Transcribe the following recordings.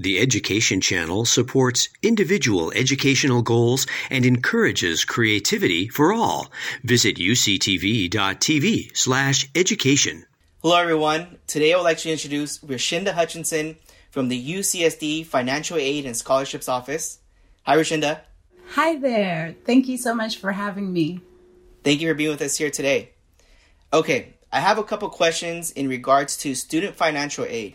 The Education Channel supports individual educational goals and encourages creativity for all. Visit uctv.tv slash education. Hello, everyone. Today I would like to introduce Rashinda Hutchinson from the UCSD Financial Aid and Scholarships Office. Hi, Rashinda. Hi there. Thank you so much for having me. Thank you for being with us here today. Okay, I have a couple questions in regards to student financial aid.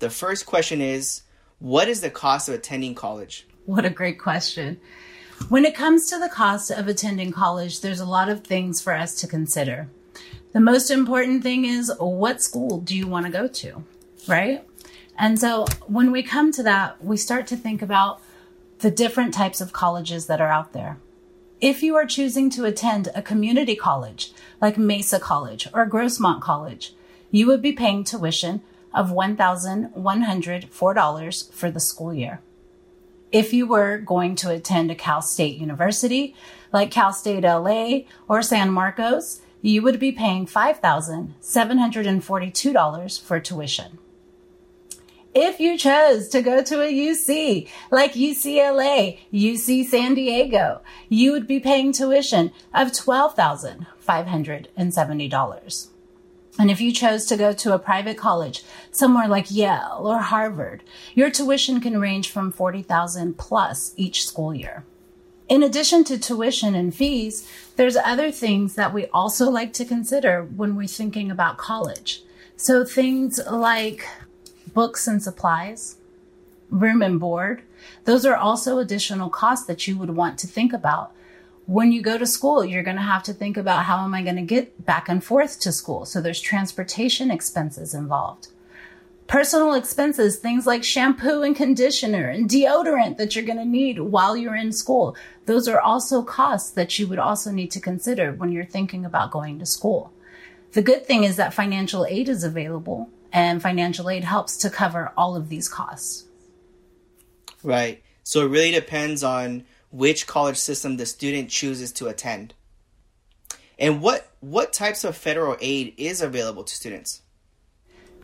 The first question is What is the cost of attending college? What a great question. When it comes to the cost of attending college, there's a lot of things for us to consider. The most important thing is what school do you want to go to, right? And so when we come to that, we start to think about the different types of colleges that are out there. If you are choosing to attend a community college like Mesa College or Grossmont College, you would be paying tuition of $1,104 for the school year. If you were going to attend a Cal State University like Cal State LA or San Marcos, you would be paying $5,742 for tuition. If you chose to go to a UC like UCLA, UC San Diego, you would be paying tuition of $12,570. And if you chose to go to a private college, somewhere like Yale or Harvard, your tuition can range from 40,000 plus each school year. In addition to tuition and fees, there's other things that we also like to consider when we're thinking about college. So things like books and supplies, room and board. Those are also additional costs that you would want to think about. When you go to school, you're going to have to think about how am I going to get back and forth to school? So there's transportation expenses involved. Personal expenses, things like shampoo and conditioner and deodorant that you're going to need while you're in school. Those are also costs that you would also need to consider when you're thinking about going to school. The good thing is that financial aid is available and financial aid helps to cover all of these costs. Right. So it really depends on which college system the student chooses to attend. And what what types of federal aid is available to students?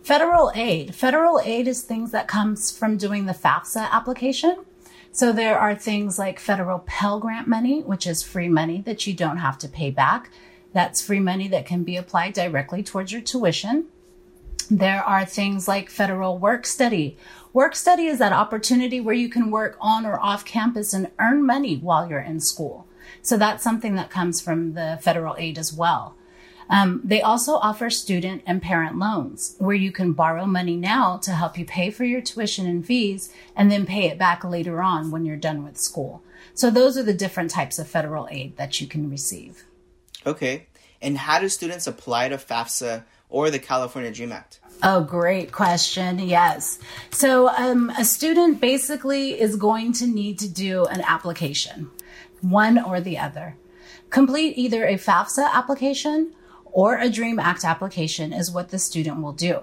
Federal aid. Federal aid is things that comes from doing the FAFSA application. So there are things like federal Pell Grant money, which is free money that you don't have to pay back. That's free money that can be applied directly towards your tuition. There are things like federal work study. Work study is that opportunity where you can work on or off campus and earn money while you're in school. So that's something that comes from the federal aid as well. Um, they also offer student and parent loans where you can borrow money now to help you pay for your tuition and fees and then pay it back later on when you're done with school. So those are the different types of federal aid that you can receive. Okay. And how do students apply to FAFSA or the California Dream Act? Oh, great question. Yes. So, um, a student basically is going to need to do an application, one or the other. Complete either a FAFSA application or a DREAM Act application is what the student will do.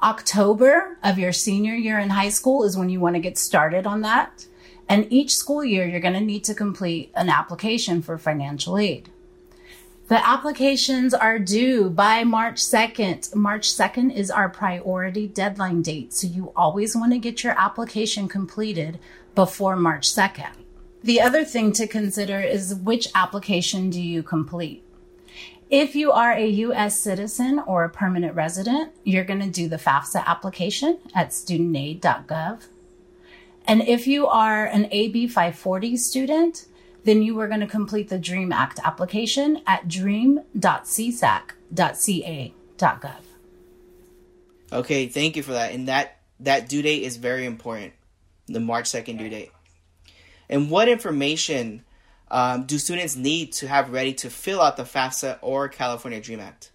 October of your senior year in high school is when you want to get started on that. And each school year, you're going to need to complete an application for financial aid. The applications are due by March 2nd. March 2nd is our priority deadline date. So you always want to get your application completed before March 2nd. The other thing to consider is which application do you complete? If you are a U.S. citizen or a permanent resident, you're going to do the FAFSA application at studentaid.gov. And if you are an AB 540 student, then you are going to complete the DREAM Act application at dream.csac.ca.gov. Okay, thank you for that. And that that due date is very important, the March 2nd due date. And what information um, do students need to have ready to fill out the FAFSA or California DREAM Act?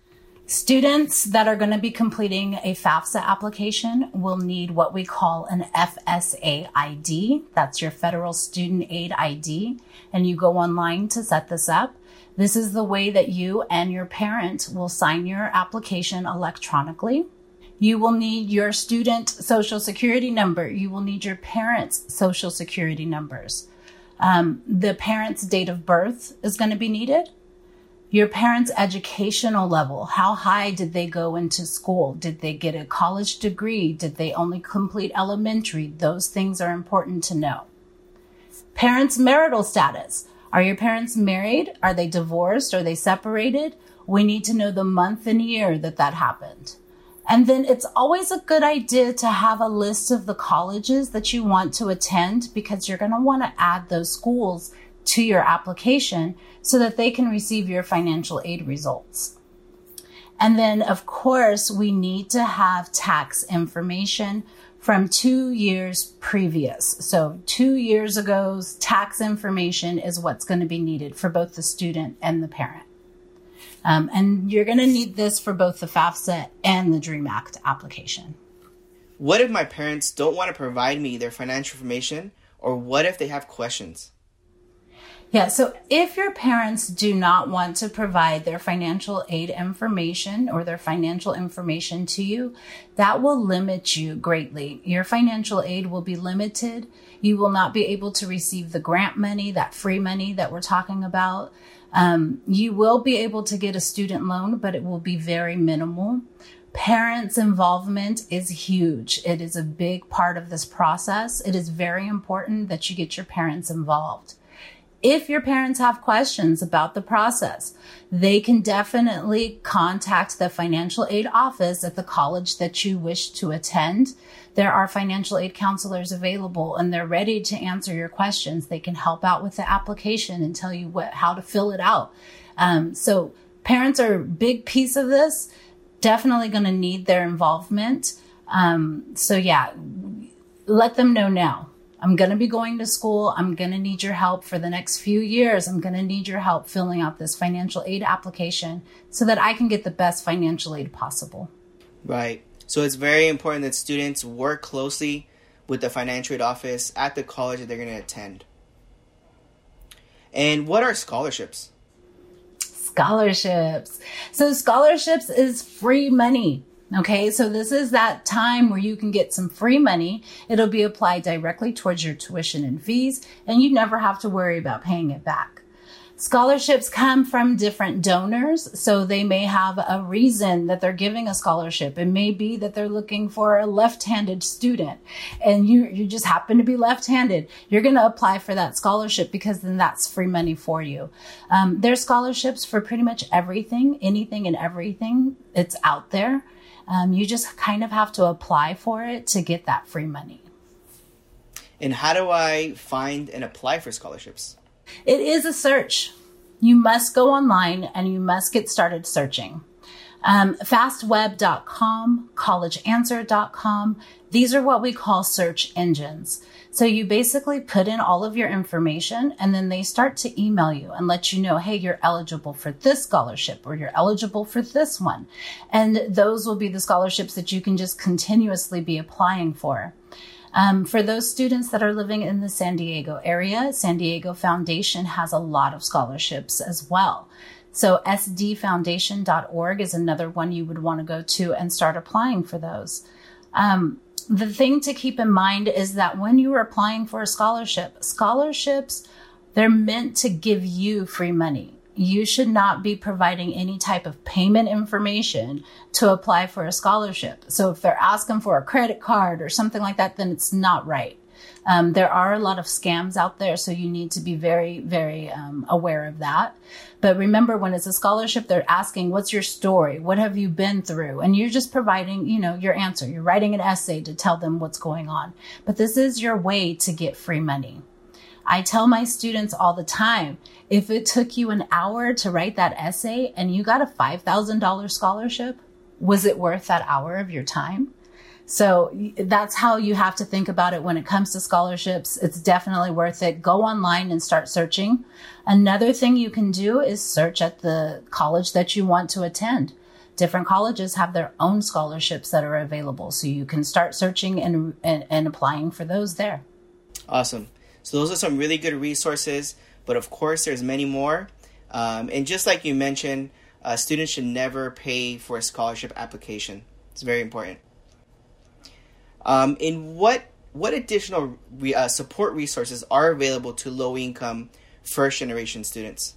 Students that are going to be completing a FAFSA application will need what we call an FSA ID. That's your Federal Student Aid ID. And you go online to set this up. This is the way that you and your parent will sign your application electronically. You will need your student social security number. You will need your parents' social security numbers. Um, the parent's date of birth is going to be needed your parents' educational level. How high did they go into school? Did they get a college degree? Did they only complete elementary? Those things are important to know. Parents' marital status. Are your parents married? Are they divorced? Are they separated? We need to know the month and year that that happened. And then it's always a good idea to have a list of the colleges that you want to attend because you're going to want to add those schools to your application so that they can receive your financial aid results. And then, of course, we need to have tax information from two years previous. So, two years ago's tax information is what's going to be needed for both the student and the parent. Um, and you're going to need this for both the FAFSA and the DREAM Act application. What if my parents don't want to provide me their financial information, or what if they have questions? Yeah, so if your parents do not want to provide their financial aid information or their financial information to you, that will limit you greatly. Your financial aid will be limited. You will not be able to receive the grant money, that free money that we're talking about. Um, you will be able to get a student loan, but it will be very minimal. Parents' involvement is huge. It is a big part of this process. It is very important that you get your parents involved. If your parents have questions about the process, they can definitely contact the financial aid office at the college that you wish to attend. There are financial aid counselors available and they're ready to answer your questions. They can help out with the application and tell you what, how to fill it out. Um, so parents are a big piece of this, definitely going to need their involvement. Um, so yeah, let them know now I'm going to be going to school. I'm going to need your help for the next few years. I'm going to need your help filling out this financial aid application so that I can get the best financial aid possible. Right. So it's very important that students work closely with the financial aid office at the college that they're going to attend. And what are scholarships? Scholarships. So, scholarships is free money. Okay, so this is that time where you can get some free money. It'll be applied directly towards your tuition and fees, and you never have to worry about paying it back. Scholarships come from different donors, so they may have a reason that they're giving a scholarship. It may be that they're looking for a left-handed student and you, you just happen to be left-handed. You're going to apply for that scholarship because then that's free money for you. Um, there's scholarships for pretty much everything, anything and everything. It's out there. Um, you just kind of have to apply for it to get that free money. And how do I find and apply for scholarships? It is a search. You must go online and you must get started searching. Um, fastweb.com, collegeanswer.com, these are what we call search engines. So you basically put in all of your information and then they start to email you and let you know, hey, you're eligible for this scholarship or you're eligible for this one. And those will be the scholarships that you can just continuously be applying for. Um, for those students that are living in the San Diego area, San Diego Foundation has a lot of scholarships as well. So sdfoundation.org is another one you would want to go to and start applying for those. Um, the thing to keep in mind is that when you are applying for a scholarship, scholarships, they're meant to give you free money. You should not be providing any type of payment information to apply for a scholarship. So if they're asking for a credit card or something like that, then it's not right. Um, there are a lot of scams out there, so you need to be very, very um, aware of that. But remember, when it's a scholarship, they're asking, "What's your story? What have you been through?" And you're just providing, you know, your answer. You're writing an essay to tell them what's going on. But this is your way to get free money. I tell my students all the time, if it took you an hour to write that essay and you got a $5,000 scholarship, was it worth that hour of your time? So that's how you have to think about it when it comes to scholarships. It's definitely worth it. Go online and start searching. Another thing you can do is search at the college that you want to attend. Different colleges have their own scholarships that are available. So you can start searching and, and, and applying for those there. Awesome. So those are some really good resources, but of course there's many more. Um, and just like you mentioned, uh, students should never pay for a scholarship application. It's very important. Um, and what what additional re, uh, support resources are available to low income first generation students?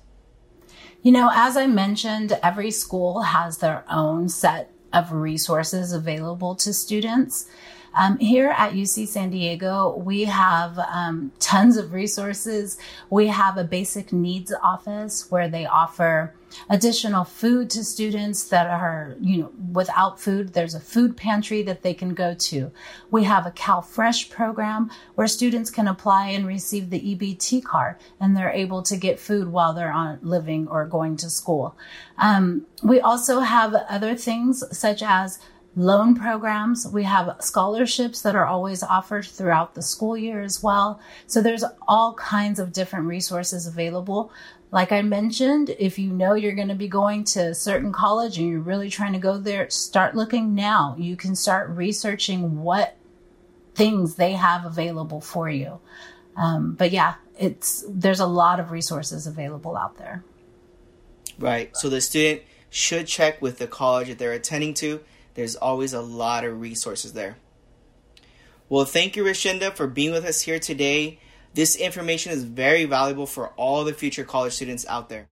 You know, as I mentioned, every school has their own set of resources available to students. Um, here at UC San Diego, we have um, tons of resources. We have a basic needs office where they offer additional food to students that are, you know, without food. There's a food pantry that they can go to. We have a CalFresh program where students can apply and receive the EBT card and they're able to get food while they're on living or going to school. Um, we also have other things such as loan programs. We have scholarships that are always offered throughout the school year as well. So there's all kinds of different resources available. Like I mentioned, if you know you're going to be going to a certain college and you're really trying to go there, start looking now. You can start researching what things they have available for you. Um, but yeah, it's there's a lot of resources available out there. Right. So the student should check with the college that they're attending to. There's always a lot of resources there. Well, thank you, Rashinda, for being with us here today. This information is very valuable for all the future college students out there.